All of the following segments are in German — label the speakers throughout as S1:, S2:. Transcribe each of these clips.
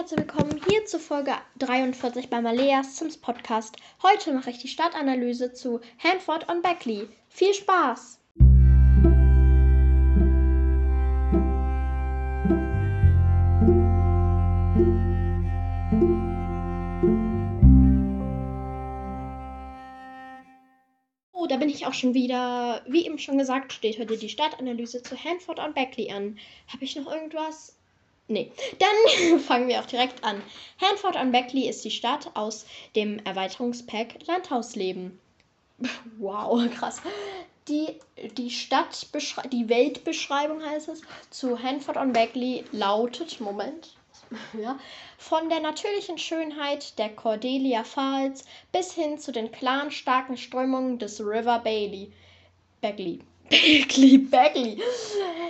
S1: herzlich willkommen hier zu Folge 43 bei Maleas Sims Podcast. Heute mache ich die Startanalyse zu Hanford on Beckley. Viel Spaß! Oh, da bin ich auch schon wieder. Wie eben schon gesagt, steht heute die Startanalyse zu Hanford on Beckley an. Habe ich noch irgendwas? Nee, dann fangen wir auch direkt an. Hanford on Beckley ist die Stadt aus dem Erweiterungspack Landhausleben. Wow, krass. Die, die Stadt, die Weltbeschreibung heißt es, zu Hanford on Beckley lautet, Moment, ja, von der natürlichen Schönheit der Cordelia Falls bis hin zu den klaren, starken Strömungen des River Bailey. Beckley. Beckley, Beckley.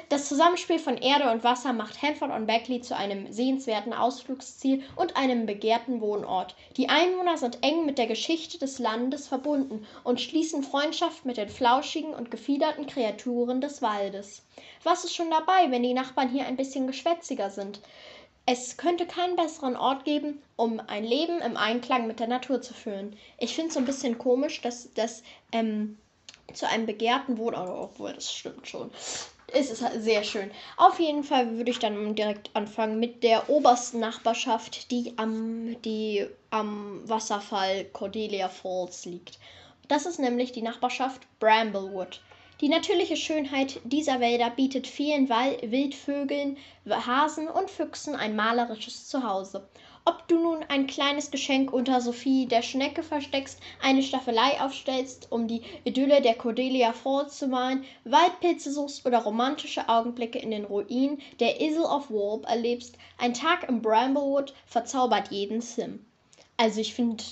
S1: Das Zusammenspiel von Erde und Wasser macht Hanford on Beckley zu einem sehenswerten Ausflugsziel und einem begehrten Wohnort. Die Einwohner sind eng mit der Geschichte des Landes verbunden und schließen Freundschaft mit den flauschigen und gefiederten Kreaturen des Waldes. Was ist schon dabei, wenn die Nachbarn hier ein bisschen geschwätziger sind? Es könnte keinen besseren Ort geben, um ein Leben im Einklang mit der Natur zu führen. Ich finde es so ein bisschen komisch, dass das ähm, zu einem begehrten Wohnort, obwohl das stimmt schon. Es ist halt sehr schön. Auf jeden Fall würde ich dann direkt anfangen mit der obersten Nachbarschaft, die am, die am Wasserfall Cordelia Falls liegt. Das ist nämlich die Nachbarschaft Bramblewood. Die natürliche Schönheit dieser Wälder bietet vielen Wildvögeln, Hasen und Füchsen ein malerisches Zuhause. Ob du nun ein kleines Geschenk unter Sophie der Schnecke versteckst, eine Staffelei aufstellst, um die Idylle der Cordelia Falls zu malen, Waldpilze suchst oder romantische Augenblicke in den Ruinen der Isle of Warp erlebst, ein Tag im Bramblewood verzaubert jeden Sim. Also ich finde,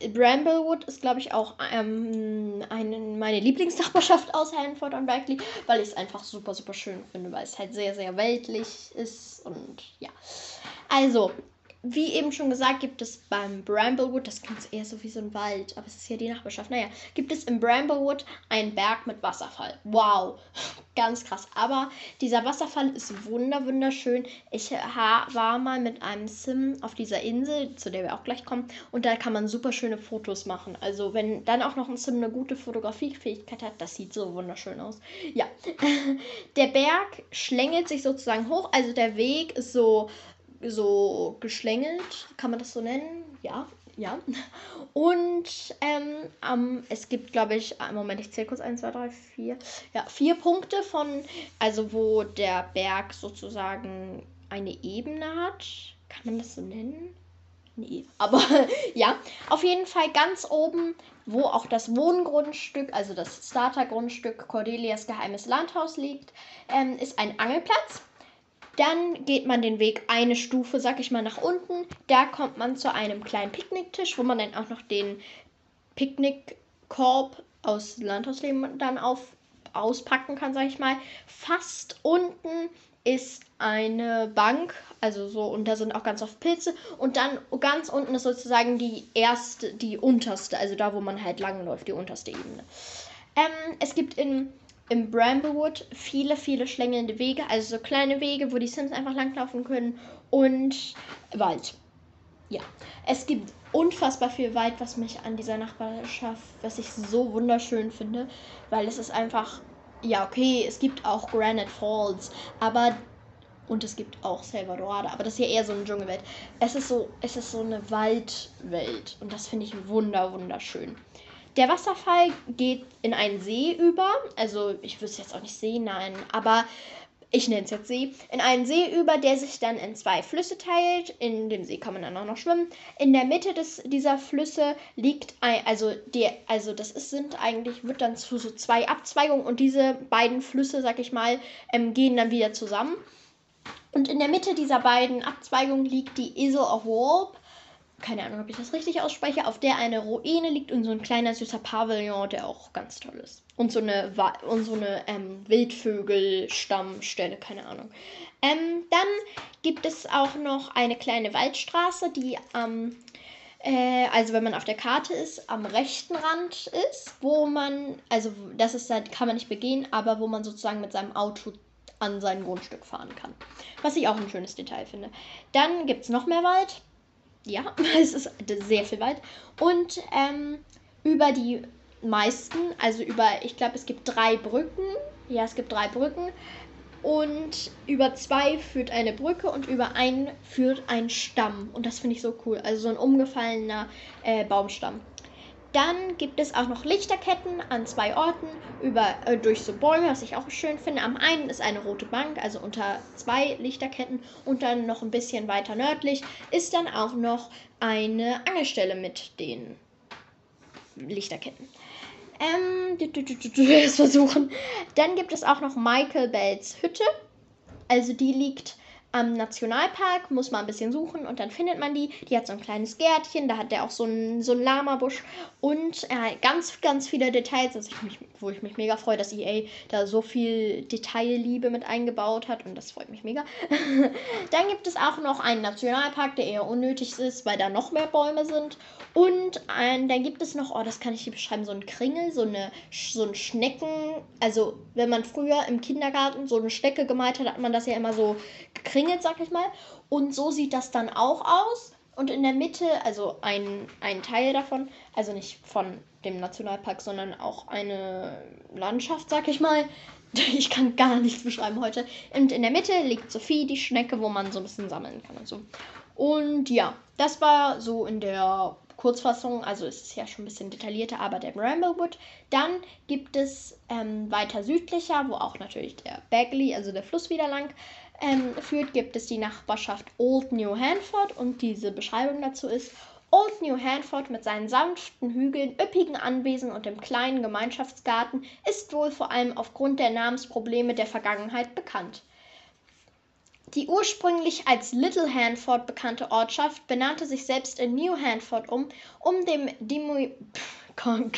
S1: äh, Bramblewood ist, glaube ich, auch ähm, eine, meine Lieblingsnachbarschaft aus Hanford und Berkeley, weil ich es einfach super, super schön finde, weil es halt sehr, sehr weltlich ist und ja. Also, wie eben schon gesagt, gibt es beim Bramblewood, das klingt eher so wie so ein Wald, aber es ist ja die Nachbarschaft. Naja, gibt es im Bramblewood einen Berg mit Wasserfall. Wow, ganz krass. Aber dieser Wasserfall ist wunder wunderschön. Ich war mal mit einem Sim auf dieser Insel, zu der wir auch gleich kommen, und da kann man super schöne Fotos machen. Also wenn dann auch noch ein Sim eine gute Fotografiefähigkeit hat, das sieht so wunderschön aus. Ja, der Berg schlängelt sich sozusagen hoch, also der Weg ist so so geschlängelt, kann man das so nennen? Ja, ja. Und ähm, ähm, es gibt, glaube ich, Moment, ich zähle kurz 1, 2, 3, 4. Ja, vier Punkte von, also wo der Berg sozusagen eine Ebene hat. Kann man das so nennen? Nee, aber ja, auf jeden Fall ganz oben, wo auch das Wohngrundstück, also das Startergrundstück Cordelias geheimes Landhaus liegt, ähm, ist ein Angelplatz. Dann geht man den Weg eine Stufe, sag ich mal, nach unten. Da kommt man zu einem kleinen Picknicktisch, wo man dann auch noch den Picknickkorb aus Landhausleben dann auf, auspacken kann, sag ich mal. Fast unten ist eine Bank, also so, und da sind auch ganz oft Pilze. Und dann ganz unten ist sozusagen die erste, die unterste, also da, wo man halt langläuft, die unterste Ebene. Ähm, es gibt in im Bramblewood viele, viele schlängelnde Wege, also so kleine Wege, wo die Sims einfach langlaufen können und Wald. Ja, es gibt unfassbar viel Wald, was mich an dieser Nachbarschaft, was ich so wunderschön finde, weil es ist einfach, ja, okay, es gibt auch Granite Falls, aber und es gibt auch Salvadorada, aber das ist ja eher so eine Dschungelwelt. Es ist so, es ist so eine Waldwelt und das finde ich wunder wunderschön. Der Wasserfall geht in einen See über. Also ich wüsste jetzt auch nicht See, nein, aber ich nenne es jetzt See, in einen See über, der sich dann in zwei Flüsse teilt. In dem See kann man dann auch noch schwimmen. In der Mitte des, dieser Flüsse liegt ein, also der, also das ist, sind eigentlich, wird dann zu so zwei Abzweigungen und diese beiden Flüsse, sag ich mal, ähm, gehen dann wieder zusammen. Und in der Mitte dieser beiden Abzweigungen liegt die Isle of Warp keine Ahnung, ob ich das richtig ausspreche, auf der eine Ruine liegt und so ein kleiner süßer Pavillon, der auch ganz toll ist. Und so eine, und so eine ähm, Wildvögelstammstelle, keine Ahnung. Ähm, dann gibt es auch noch eine kleine Waldstraße, die am, äh, also wenn man auf der Karte ist, am rechten Rand ist, wo man, also das ist kann man nicht begehen, aber wo man sozusagen mit seinem Auto an sein Grundstück fahren kann. Was ich auch ein schönes Detail finde. Dann gibt es noch mehr Wald. Ja, es ist sehr viel Wald. Und ähm, über die meisten, also über, ich glaube, es gibt drei Brücken. Ja, es gibt drei Brücken. Und über zwei führt eine Brücke und über einen führt ein Stamm. Und das finde ich so cool. Also so ein umgefallener äh, Baumstamm. Dann gibt es auch noch Lichterketten an zwei Orten über, äh, durch so Bäume, was ich auch schön finde. Am einen ist eine rote Bank, also unter zwei Lichterketten. Und dann noch ein bisschen weiter nördlich ist dann auch noch eine Angelstelle mit den Lichterketten. Ähm, das versuchen. Dann gibt es auch noch Michael Bells Hütte. Also die liegt am Nationalpark, muss man ein bisschen suchen und dann findet man die. Die hat so ein kleines Gärtchen, da hat der auch so einen so Lama-Busch und äh, ganz, ganz viele Details, also ich mich, wo ich mich mega freue, dass EA da so viel Detailliebe mit eingebaut hat und das freut mich mega. dann gibt es auch noch einen Nationalpark, der eher unnötig ist, weil da noch mehr Bäume sind und ein, dann gibt es noch, oh, das kann ich hier beschreiben, so ein Kringel, so, eine, so ein Schnecken. Also, wenn man früher im Kindergarten so eine Schnecke gemalt hat, hat man das ja immer so gekringelt, sag ich mal. Und so sieht das dann auch aus. Und in der Mitte, also ein, ein Teil davon, also nicht von dem Nationalpark, sondern auch eine Landschaft, sag ich mal. Ich kann gar nichts beschreiben heute. Und in der Mitte liegt Sophie, die Schnecke, wo man so ein bisschen sammeln kann und so. Und ja, das war so in der Kurzfassung, also ist es ja schon ein bisschen detaillierter, aber der Bramblewood. Dann gibt es ähm, weiter südlicher, wo auch natürlich der Bagley, also der Fluss wieder lang ähm, führt, gibt es die Nachbarschaft Old New Hanford und diese Beschreibung dazu ist, Old New Hanford mit seinen sanften Hügeln, üppigen Anwesen und dem kleinen Gemeinschaftsgarten ist wohl vor allem aufgrund der Namensprobleme der Vergangenheit bekannt. Die ursprünglich als Little Hanford bekannte Ortschaft benannte sich selbst in New Hanford um, um dem Dimu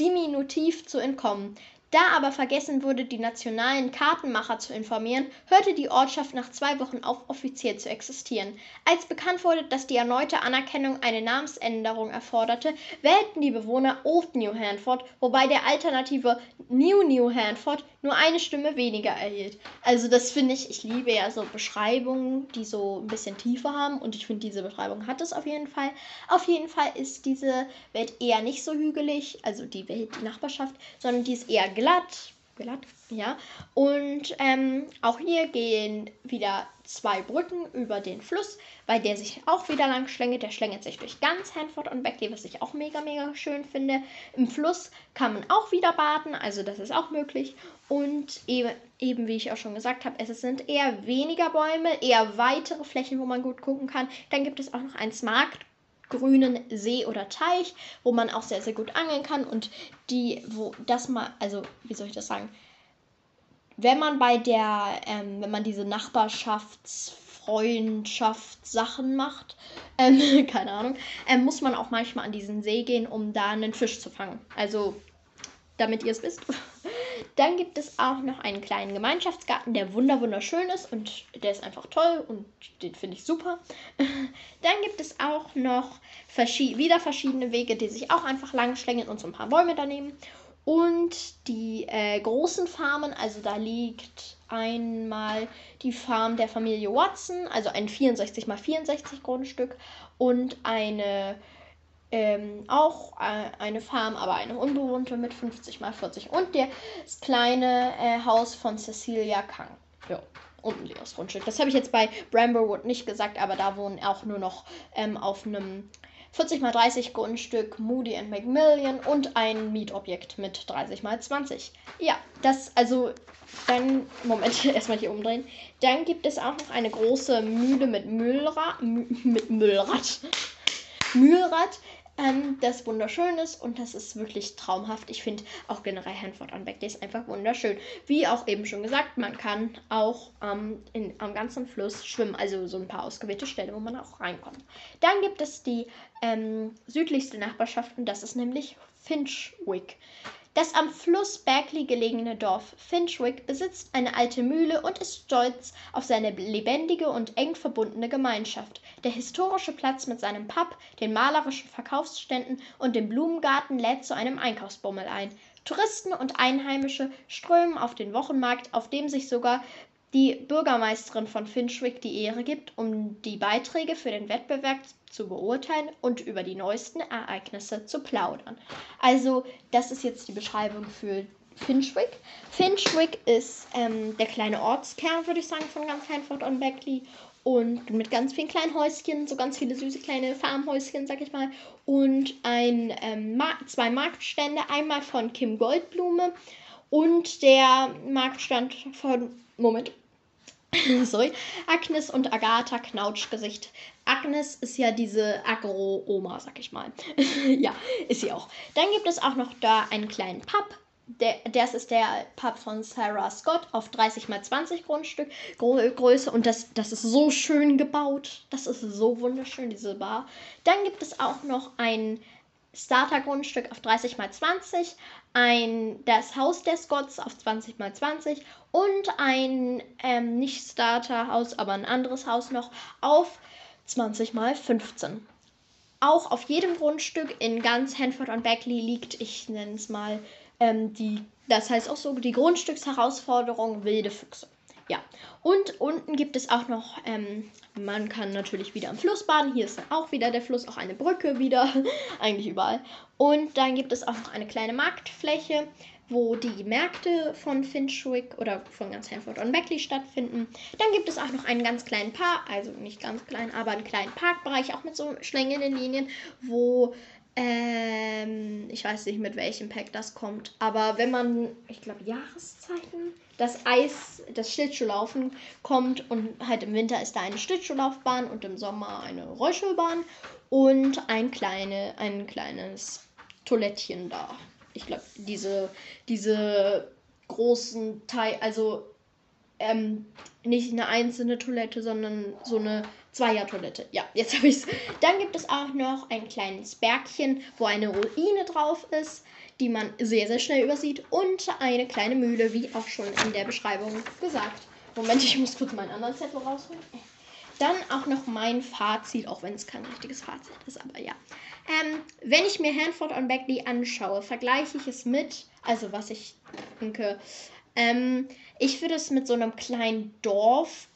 S1: Diminutiv zu entkommen. Da aber vergessen wurde, die nationalen Kartenmacher zu informieren, hörte die Ortschaft nach zwei Wochen auf, offiziell zu existieren. Als bekannt wurde, dass die erneute Anerkennung eine Namensänderung erforderte, wählten die Bewohner Old New Hanford, wobei der alternative New New Hanford nur eine Stimme weniger erhielt. Also das finde ich, ich liebe ja so Beschreibungen, die so ein bisschen tiefer haben und ich finde, diese Beschreibung hat es auf jeden Fall. Auf jeden Fall ist diese Welt eher nicht so hügelig, also die Welt, die Nachbarschaft, sondern die ist eher glatt. Glatt, ja. Und ähm, auch hier gehen wieder zwei Brücken über den Fluss, weil der sich auch wieder lang schlängelt. Der schlängelt sich durch ganz Hanford und Beckley, was ich auch mega, mega schön finde. Im Fluss kann man auch wieder baden, also das ist auch möglich. Und eben, eben wie ich auch schon gesagt habe, es sind eher weniger Bäume, eher weitere Flächen, wo man gut gucken kann. Dann gibt es auch noch ein Smart grünen See oder Teich, wo man auch sehr, sehr gut angeln kann und die, wo das mal, also wie soll ich das sagen, wenn man bei der, ähm, wenn man diese Nachbarschaftsfreundschaftssachen macht, ähm, keine Ahnung, ähm, muss man auch manchmal an diesen See gehen, um da einen Fisch zu fangen. Also, damit ihr es wisst. Dann gibt es auch noch einen kleinen Gemeinschaftsgarten, der wunder wunderschön ist und der ist einfach toll und den finde ich super. Dann gibt es auch noch verschied wieder verschiedene Wege, die sich auch einfach lang schlängeln und so ein paar Bäume daneben. Und die äh, großen Farmen, also da liegt einmal die Farm der Familie Watson, also ein 64 x 64 Grundstück und eine ähm, auch äh, eine Farm, aber eine unbewohnte mit 50 mal 40. Und das kleine äh, Haus von Cecilia Kang. Ja, und ein leeres Grundstück. Das habe ich jetzt bei Bramblewood nicht gesagt, aber da wohnen auch nur noch ähm, auf einem 40 mal 30 Grundstück Moody and Macmillan und ein Mietobjekt mit 30 mal 20. Ja, das also dann Moment erstmal hier umdrehen. Dann gibt es auch noch eine große Mühle mit Müllrad mit Müllrad. Mühlrad, ähm, das wunderschön ist und das ist wirklich traumhaft. Ich finde auch generell Hanford on Back ist einfach wunderschön. Wie auch eben schon gesagt, man kann auch ähm, in, am ganzen Fluss schwimmen, also so ein paar ausgewählte Stellen, wo man auch reinkommt. Dann gibt es die ähm, südlichste Nachbarschaft und das ist nämlich Finchwick. Das am Fluss Berkeley gelegene Dorf Finchwick besitzt eine alte Mühle und ist stolz auf seine lebendige und eng verbundene Gemeinschaft. Der historische Platz mit seinem Pub, den malerischen Verkaufsständen und dem Blumengarten lädt zu einem Einkaufsbummel ein. Touristen und Einheimische strömen auf den Wochenmarkt, auf dem sich sogar die Bürgermeisterin von Finchwick die Ehre gibt, um die Beiträge für den Wettbewerb zu beurteilen und über die neuesten Ereignisse zu plaudern. Also, das ist jetzt die Beschreibung für Finchwick. Finchwick ist ähm, der kleine Ortskern, würde ich sagen, von ganz Hanford on Beckley. Und mit ganz vielen kleinen Häuschen, so ganz viele süße kleine Farmhäuschen, sag ich mal. Und ein, ähm, zwei Marktstände, einmal von Kim Goldblume und der Marktstand von, Moment, sorry, Agnes und Agatha Knautschgesicht. Agnes ist ja diese Agro-Oma, sag ich mal. ja, ist sie auch. Dann gibt es auch noch da einen kleinen Pub der, das ist der Pub von Sarah Scott auf 30 mal 20 Grundstück Größe und das, das ist so schön gebaut. Das ist so wunderschön, diese Bar. Dann gibt es auch noch ein Starter-Grundstück auf 30 mal 20, ein das Haus der Scotts auf 20 mal 20 und ein ähm, nicht Starter-Haus, aber ein anderes Haus noch auf 20 mal 15. Auch auf jedem Grundstück in ganz Hanford und Beckley liegt, ich nenne es mal, ähm, die, das heißt auch so die Grundstücksherausforderung wilde Füchse. Ja, und unten gibt es auch noch, ähm, man kann natürlich wieder am Fluss baden. Hier ist auch wieder der Fluss, auch eine Brücke wieder, eigentlich überall. Und dann gibt es auch noch eine kleine Marktfläche, wo die Märkte von Finchwick oder von ganz Hanford und Beckley stattfinden. Dann gibt es auch noch einen ganz kleinen Park, also nicht ganz klein, aber einen kleinen Parkbereich, auch mit so schlängenden Linien, wo ähm, ich weiß nicht, mit welchem Pack das kommt. Aber wenn man, ich glaube, Jahreszeiten, das Eis, das Schlittschuhlaufen kommt und halt im Winter ist da eine Schlittschuhlaufbahn und im Sommer eine Rollstuhlbahn und ein, kleine, ein kleines Toilettchen da. Ich glaube, diese, diese großen Teil, also ähm, nicht eine einzelne Toilette, sondern so eine Zweier-Toilette. Ja, jetzt habe ich es. Dann gibt es auch noch ein kleines Bergchen, wo eine Ruine drauf ist, die man sehr, sehr schnell übersieht. Und eine kleine Mühle, wie auch schon in der Beschreibung gesagt. Moment, ich muss kurz meinen anderen Zettel rausholen. Dann auch noch mein Fazit, auch wenn es kein richtiges Fazit ist, aber ja. Ähm, wenn ich mir Hanford on Beckley anschaue, vergleiche ich es mit, also was ich denke, ähm, ich würde es mit so einem kleinen Dorf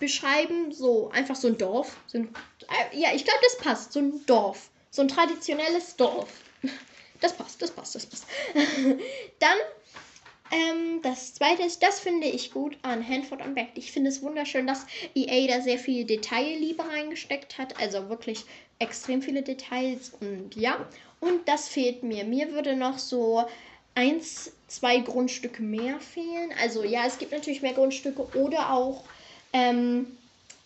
S1: beschreiben. So, einfach so ein Dorf. So ein, äh, ja, ich glaube, das passt. So ein Dorf. So ein traditionelles Dorf. Das passt, das passt, das passt. Dann, ähm, das zweite ist, das finde ich gut an Hanford und Beck. Ich finde es wunderschön, dass EA da sehr viel Detailliebe reingesteckt hat. Also wirklich extrem viele Details und ja. Und das fehlt mir. Mir würde noch so eins, zwei Grundstücke mehr fehlen. Also ja, es gibt natürlich mehr Grundstücke oder auch ähm,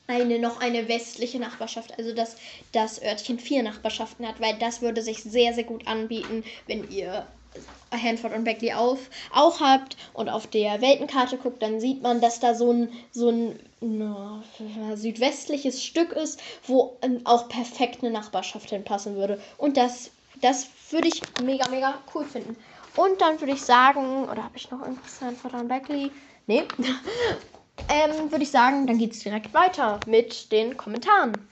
S1: eine noch eine westliche Nachbarschaft, also dass das Örtchen vier Nachbarschaften hat, weil das würde sich sehr, sehr gut anbieten, wenn ihr Hanford und Beckley auf, auch habt und auf der Weltenkarte guckt, dann sieht man, dass da so ein, so ein no, südwestliches Stück ist, wo auch perfekt eine Nachbarschaft hinpassen würde. Und das, das würde ich mega, mega cool finden. Und dann würde ich sagen, oder habe ich noch irgendwas Hanford und Beckley? Nee. ähm, würde ich sagen, dann geht es direkt weiter mit den Kommentaren.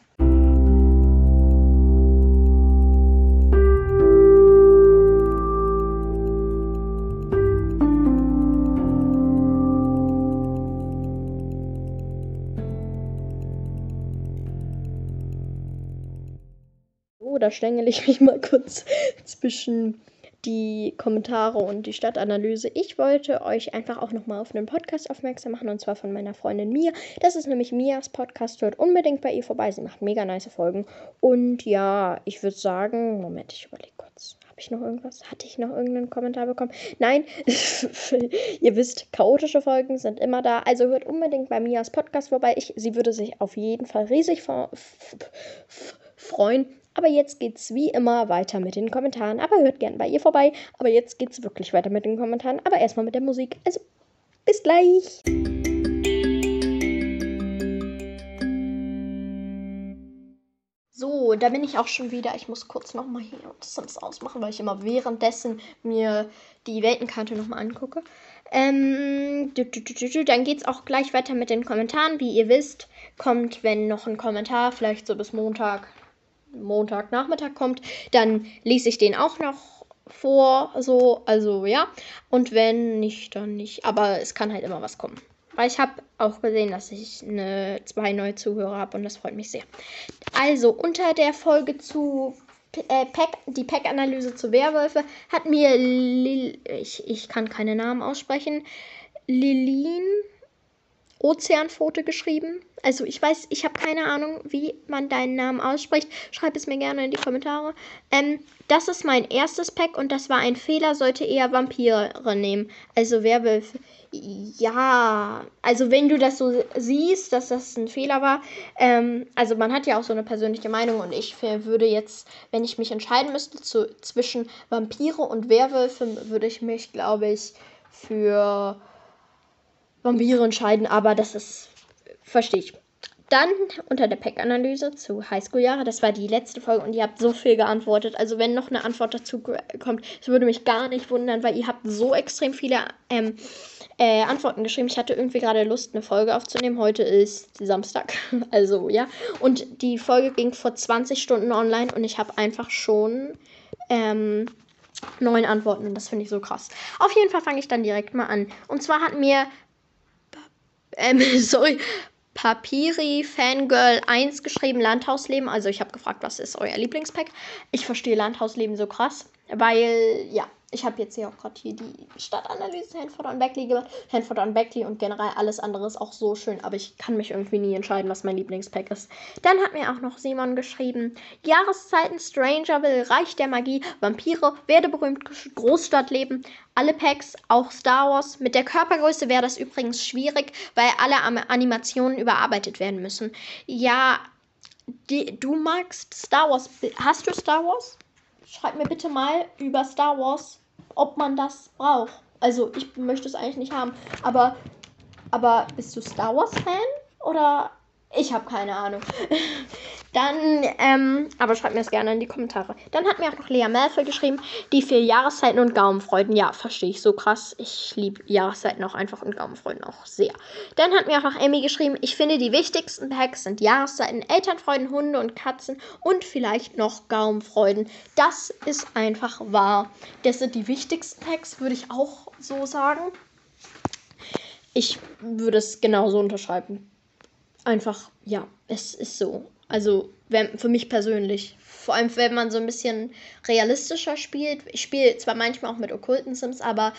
S1: Oh, da schlängel ich mich mal kurz zwischen die Kommentare und die Stadtanalyse. Ich wollte euch einfach auch nochmal auf einen Podcast aufmerksam machen und zwar von meiner Freundin Mia. Das ist nämlich Mias Podcast. Hört unbedingt bei ihr vorbei. Sie macht mega nice Folgen. Und ja, ich würde sagen, Moment, ich überlege kurz. Habe ich noch irgendwas? Hatte ich noch irgendeinen Kommentar bekommen? Nein, ihr wisst, chaotische Folgen sind immer da. Also hört unbedingt bei Mias Podcast vorbei. Ich, sie würde sich auf jeden Fall riesig freuen. Aber jetzt geht's wie immer weiter mit den Kommentaren. Aber hört gern bei ihr vorbei. Aber jetzt geht's wirklich weiter mit den Kommentaren. Aber erstmal mit der Musik. Also, bis gleich. So, da bin ich auch schon wieder. Ich muss kurz nochmal hier das sonst ausmachen, weil ich immer währenddessen mir die Weltenkarte nochmal angucke. Ähm, dann geht's auch gleich weiter mit den Kommentaren. Wie ihr wisst, kommt, wenn noch ein Kommentar, vielleicht so bis Montag, Montagnachmittag kommt, dann lese ich den auch noch vor, so, also ja. Und wenn nicht, dann nicht. Aber es kann halt immer was kommen. Weil ich habe auch gesehen, dass ich eine, zwei neue Zuhörer habe und das freut mich sehr. Also, unter der Folge zu äh, Pack, die Pack-Analyse zu Werwölfe hat mir Lil, ich, ich kann keine Namen aussprechen. Lilin Ozeanfoto geschrieben. Also ich weiß, ich habe keine Ahnung, wie man deinen Namen ausspricht. Schreib es mir gerne in die Kommentare. Ähm, das ist mein erstes Pack und das war ein Fehler, sollte eher Vampire nehmen. Also Werwölfe. Ja, also wenn du das so siehst, dass das ein Fehler war, ähm, also man hat ja auch so eine persönliche Meinung und ich würde jetzt, wenn ich mich entscheiden müsste zu, zwischen Vampire und Werwölfe, würde ich mich, glaube ich, für Vampire entscheiden, aber das ist, verstehe ich. Dann unter der Pack-Analyse zu Highschool-Jahre. Das war die letzte Folge und ihr habt so viel geantwortet. Also wenn noch eine Antwort dazu kommt, das würde mich gar nicht wundern, weil ihr habt so extrem viele ähm, äh, Antworten geschrieben. Ich hatte irgendwie gerade Lust, eine Folge aufzunehmen. Heute ist Samstag. Also ja. Und die Folge ging vor 20 Stunden online und ich habe einfach schon ähm, neun Antworten und das finde ich so krass. Auf jeden Fall fange ich dann direkt mal an. Und zwar hat mir ähm, sorry, Papiri Fangirl 1 geschrieben, Landhausleben. Also ich habe gefragt, was ist euer Lieblingspack? Ich verstehe Landhausleben so krass, weil, ja, ich habe jetzt hier auch gerade hier die Stadtanalyse Hanford und Beckley gemacht. Hanford und Beckley und generell alles andere ist auch so schön, aber ich kann mich irgendwie nie entscheiden, was mein Lieblingspack ist. Dann hat mir auch noch Simon geschrieben: Jahreszeiten, Strangerville, Reich der Magie, Vampire, werde berühmt, Großstadtleben, alle Packs, auch Star Wars. Mit der Körpergröße wäre das übrigens schwierig, weil alle Animationen überarbeitet werden müssen. Ja, die, du magst Star Wars. Hast du Star Wars? Schreib mir bitte mal über Star Wars ob man das braucht. Also ich möchte es eigentlich nicht haben. Aber, aber bist du Star Wars-Fan? Oder ich habe keine Ahnung. Dann, ähm, aber schreibt mir das gerne in die Kommentare. Dann hat mir auch noch Lea Malfoy geschrieben, die vier Jahreszeiten und Gaumenfreuden. Ja, verstehe ich so krass. Ich liebe Jahreszeiten auch einfach und Gaumenfreuden auch sehr. Dann hat mir auch noch Emmy geschrieben, ich finde die wichtigsten Packs sind Jahreszeiten, Elternfreuden, Hunde und Katzen und vielleicht noch Gaumenfreuden. Das ist einfach wahr. Das sind die wichtigsten Packs, würde ich auch so sagen. Ich würde es genauso unterschreiben einfach, ja, es ist so. Also wenn, für mich persönlich. Vor allem, wenn man so ein bisschen realistischer spielt. Ich spiele zwar manchmal auch mit okkulten Sims, aber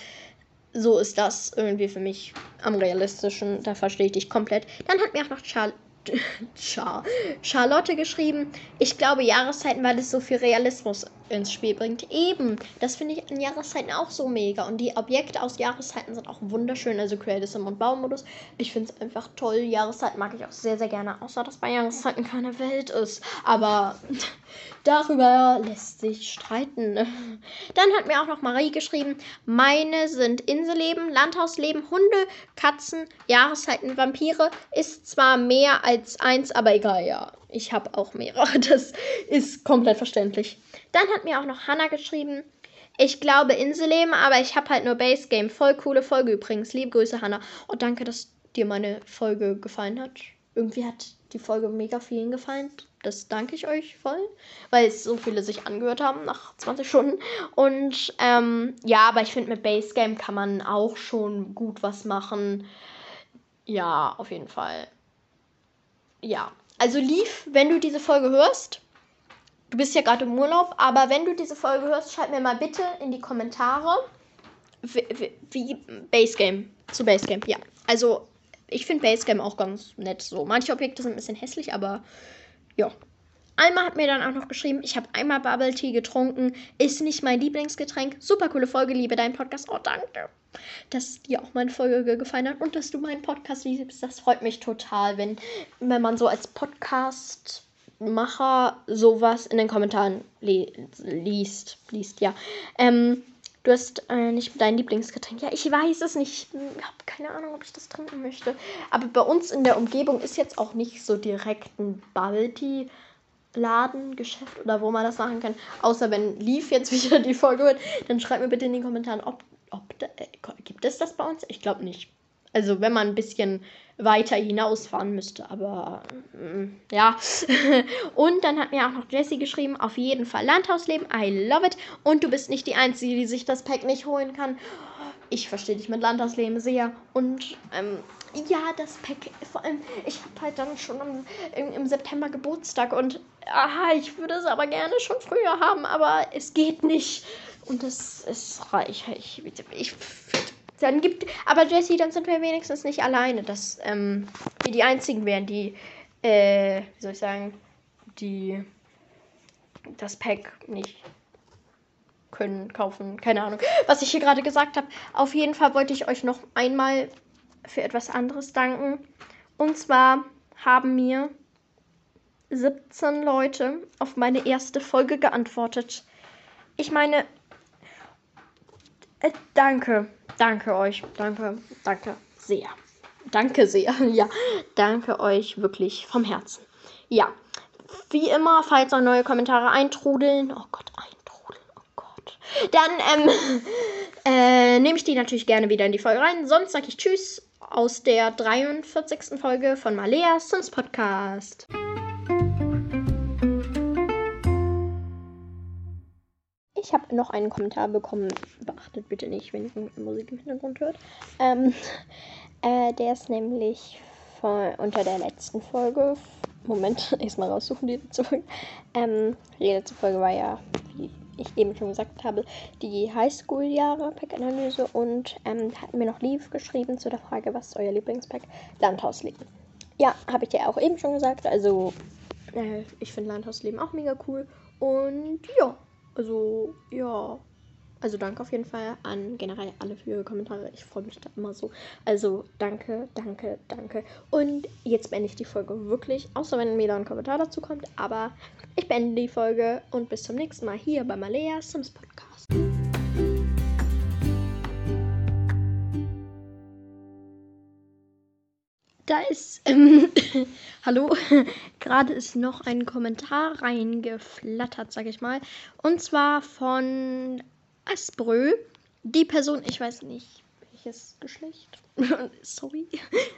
S1: so ist das irgendwie für mich am realistischen. Da verstehe ich dich komplett. Dann hat mir auch noch Charlie Char Charlotte geschrieben. Ich glaube Jahreszeiten, weil es so viel Realismus ins Spiel bringt. Eben, das finde ich in Jahreszeiten auch so mega. Und die Objekte aus Jahreszeiten sind auch wunderschön. Also Creative Sim und Baumodus. Ich finde es einfach toll. Jahreszeiten mag ich auch sehr, sehr gerne. Außer, dass bei Jahreszeiten keine Welt ist. Aber darüber lässt sich streiten. Dann hat mir auch noch Marie geschrieben. Meine sind Inselleben, Landhausleben, Hunde, Katzen, Jahreszeiten, Vampire. Ist zwar mehr als eins, aber egal, ja. Ich habe auch mehrere. Das ist komplett verständlich. Dann hat mir auch noch Hannah geschrieben. Ich glaube Inselleben, aber ich habe halt nur Base Game. Voll coole Folge übrigens. Liebe Grüße, Hannah. Und oh, danke, dass dir meine Folge gefallen hat. Irgendwie hat die Folge mega vielen gefallen. Das danke ich euch voll, weil es so viele sich angehört haben nach 20 Stunden. Und ähm, ja, aber ich finde, mit Base Game kann man auch schon gut was machen. Ja, auf jeden Fall. Ja, also lief, wenn du diese Folge hörst, du bist ja gerade im Urlaub, aber wenn du diese Folge hörst, schreib mir mal bitte in die Kommentare, wie, wie Base zu Basegame. Ja, also ich finde Basegame auch ganz nett so. Manche Objekte sind ein bisschen hässlich, aber ja. Alma hat mir dann auch noch geschrieben, ich habe einmal Bubble Tea getrunken, ist nicht mein Lieblingsgetränk. Super coole Folge, liebe deinen Podcast. Oh, danke. Dass dir auch meine Folge gefallen hat und dass du meinen Podcast liebst. Das freut mich total, wenn, wenn man so als Podcast Macher sowas in den Kommentaren li liest. Liest, ja. Ähm, du hast äh, nicht dein Lieblingsgetränk. Ja, ich weiß es nicht. Ich habe keine Ahnung, ob ich das trinken möchte. Aber bei uns in der Umgebung ist jetzt auch nicht so direkt ein Bubble Tea. Laden, Geschäft oder wo man das machen kann. Außer wenn Leaf jetzt wieder die Folge wird, dann schreibt mir bitte in die Kommentaren, ob, ob da, äh, gibt es das bei uns? Ich glaube nicht. Also wenn man ein bisschen weiter hinausfahren müsste. Aber mm, ja. und dann hat mir auch noch Jessie geschrieben, auf jeden Fall Landhausleben, I love it. Und du bist nicht die Einzige, die sich das Pack nicht holen kann. Ich verstehe dich mit Landhausleben sehr. Und ähm, ja, das Pack, vor allem, ich habe halt dann schon im, im, September Geburtstag und aha, ich würde es aber gerne schon früher haben, aber es geht nicht. Und das ist reich. Ich, ich, ich dann gibt. Aber Jesse, dann sind wir wenigstens nicht alleine, dass ähm, wir die einzigen wären, die, äh, wie soll ich sagen, die das Pack nicht können, kaufen, keine Ahnung, was ich hier gerade gesagt habe. Auf jeden Fall wollte ich euch noch einmal für etwas anderes danken. Und zwar haben mir 17 Leute auf meine erste Folge geantwortet. Ich meine, äh, danke. Danke euch. Danke. Danke sehr. Danke sehr. Ja. Danke euch wirklich vom Herzen. Ja. Wie immer, falls noch neue Kommentare eintrudeln. Oh Gott, eintrudeln. Oh Gott. Dann, ähm, äh, nehme ich die natürlich gerne wieder in die Folge rein. Sonst sage ich Tschüss aus der 43. Folge von Malea Sims Podcast. Ich habe noch einen Kommentar bekommen. Beachtet bitte nicht, wenn ihr Musik im Hintergrund hört. Ähm, äh, der ist nämlich von, unter der letzten Folge. Moment, erstmal raussuchen, die letzte Folge. Ähm, die letzte Folge war ja, wie ich eben schon gesagt habe, die Highschool-Jahre Pack-Analyse und ähm, hat mir noch lieb geschrieben zu der Frage, was ist euer Lieblingspack? Landhausleben. Ja, habe ich dir auch eben schon gesagt. Also, äh, ich finde Landhausleben auch mega cool. Und ja, also, ja. Also danke auf jeden Fall an generell alle für ihre Kommentare. Ich freue mich da immer so. Also danke, danke, danke. Und jetzt beende ich die Folge wirklich, außer wenn wieder ein Kommentar dazu kommt. Aber ich beende die Folge und bis zum nächsten Mal hier bei Malea Sims Podcast. Da ist, ähm, hallo, gerade ist noch ein Kommentar reingeflattert, sag ich mal. Und zwar von Asbrö. Die Person, ich weiß nicht, welches Geschlecht, sorry,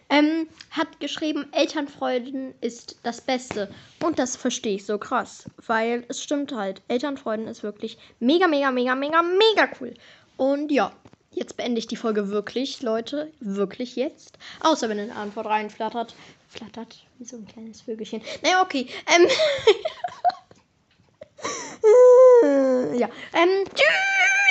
S1: ähm, hat geschrieben, Elternfreuden ist das Beste. Und das verstehe ich so krass, weil es stimmt halt. Elternfreuden ist wirklich mega, mega, mega, mega, mega cool. Und ja, Jetzt beende ich die Folge wirklich, Leute. Wirklich jetzt. Außer wenn eine Antwort reinflattert. Flattert wie so ein kleines Vögelchen. Naja, okay. Ähm. ja. Ähm. Tschüss!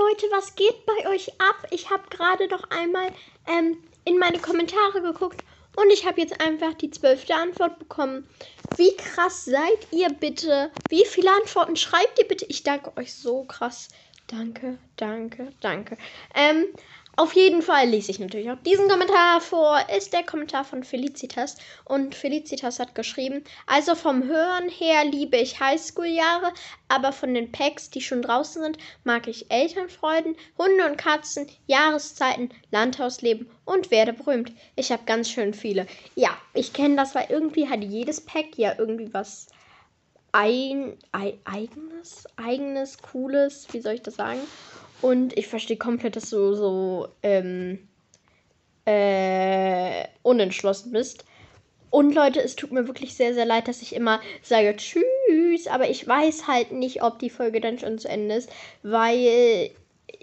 S1: Leute, was geht bei euch ab? Ich habe gerade noch einmal ähm, in meine Kommentare geguckt und ich habe jetzt einfach die zwölfte Antwort bekommen. Wie krass seid ihr bitte? Wie viele Antworten schreibt ihr bitte? Ich danke euch so krass. Danke, danke, danke. Ähm, auf jeden Fall lese ich natürlich auch diesen Kommentar vor. Ist der Kommentar von Felicitas. Und Felicitas hat geschrieben: Also vom Hören her liebe ich Highschool-Jahre, aber von den Packs, die schon draußen sind, mag ich Elternfreuden, Hunde und Katzen, Jahreszeiten, Landhausleben und werde berühmt. Ich habe ganz schön viele. Ja, ich kenne das, weil irgendwie hat jedes Pack ja irgendwie was ein, ein, eigenes, eigenes, cooles, wie soll ich das sagen? Und ich verstehe komplett, dass du so ähm, äh, unentschlossen bist. Und Leute, es tut mir wirklich sehr, sehr leid, dass ich immer sage Tschüss, aber ich weiß halt nicht, ob die Folge dann schon zu Ende ist, weil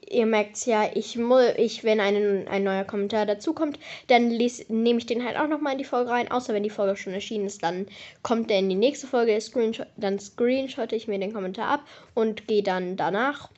S1: ihr merkt es ja, ich, ich wenn ein, ein neuer Kommentar dazukommt, dann nehme ich den halt auch nochmal in die Folge rein, außer wenn die Folge schon erschienen ist, dann kommt der in die nächste Folge, Screenshot, dann screenshotte ich mir den Kommentar ab und gehe dann danach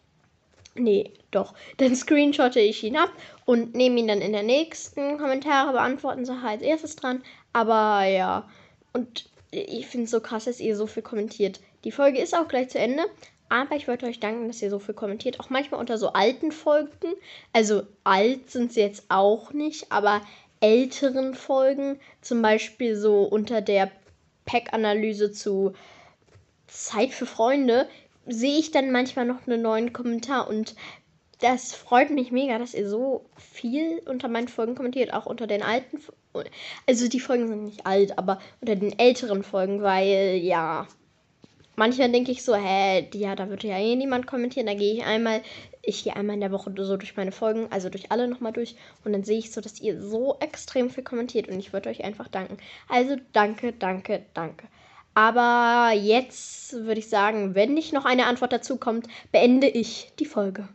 S1: Nee, doch. Dann screenshotte ich ihn ab und nehme ihn dann in der nächsten Kommentare beantworten Sache als erstes dran. Aber ja. Und ich finde es so krass, dass ihr so viel kommentiert. Die Folge ist auch gleich zu Ende. Aber ich wollte euch danken, dass ihr so viel kommentiert. Auch manchmal unter so alten Folgen. Also alt sind sie jetzt auch nicht, aber älteren Folgen. Zum Beispiel so unter der Pack-Analyse zu Zeit für Freunde sehe ich dann manchmal noch einen neuen Kommentar und das freut mich mega, dass ihr so viel unter meinen Folgen kommentiert, auch unter den alten. Also die Folgen sind nicht alt, aber unter den älteren Folgen, weil ja, manchmal denke ich so, hä, ja, da würde ja eh niemand kommentieren. Da gehe ich einmal, ich gehe einmal in der Woche so durch meine Folgen, also durch alle nochmal durch. Und dann sehe ich so, dass ihr so extrem viel kommentiert. Und ich würde euch einfach danken. Also danke, danke, danke. Aber jetzt würde ich sagen, wenn nicht noch eine Antwort dazu kommt, beende ich die Folge.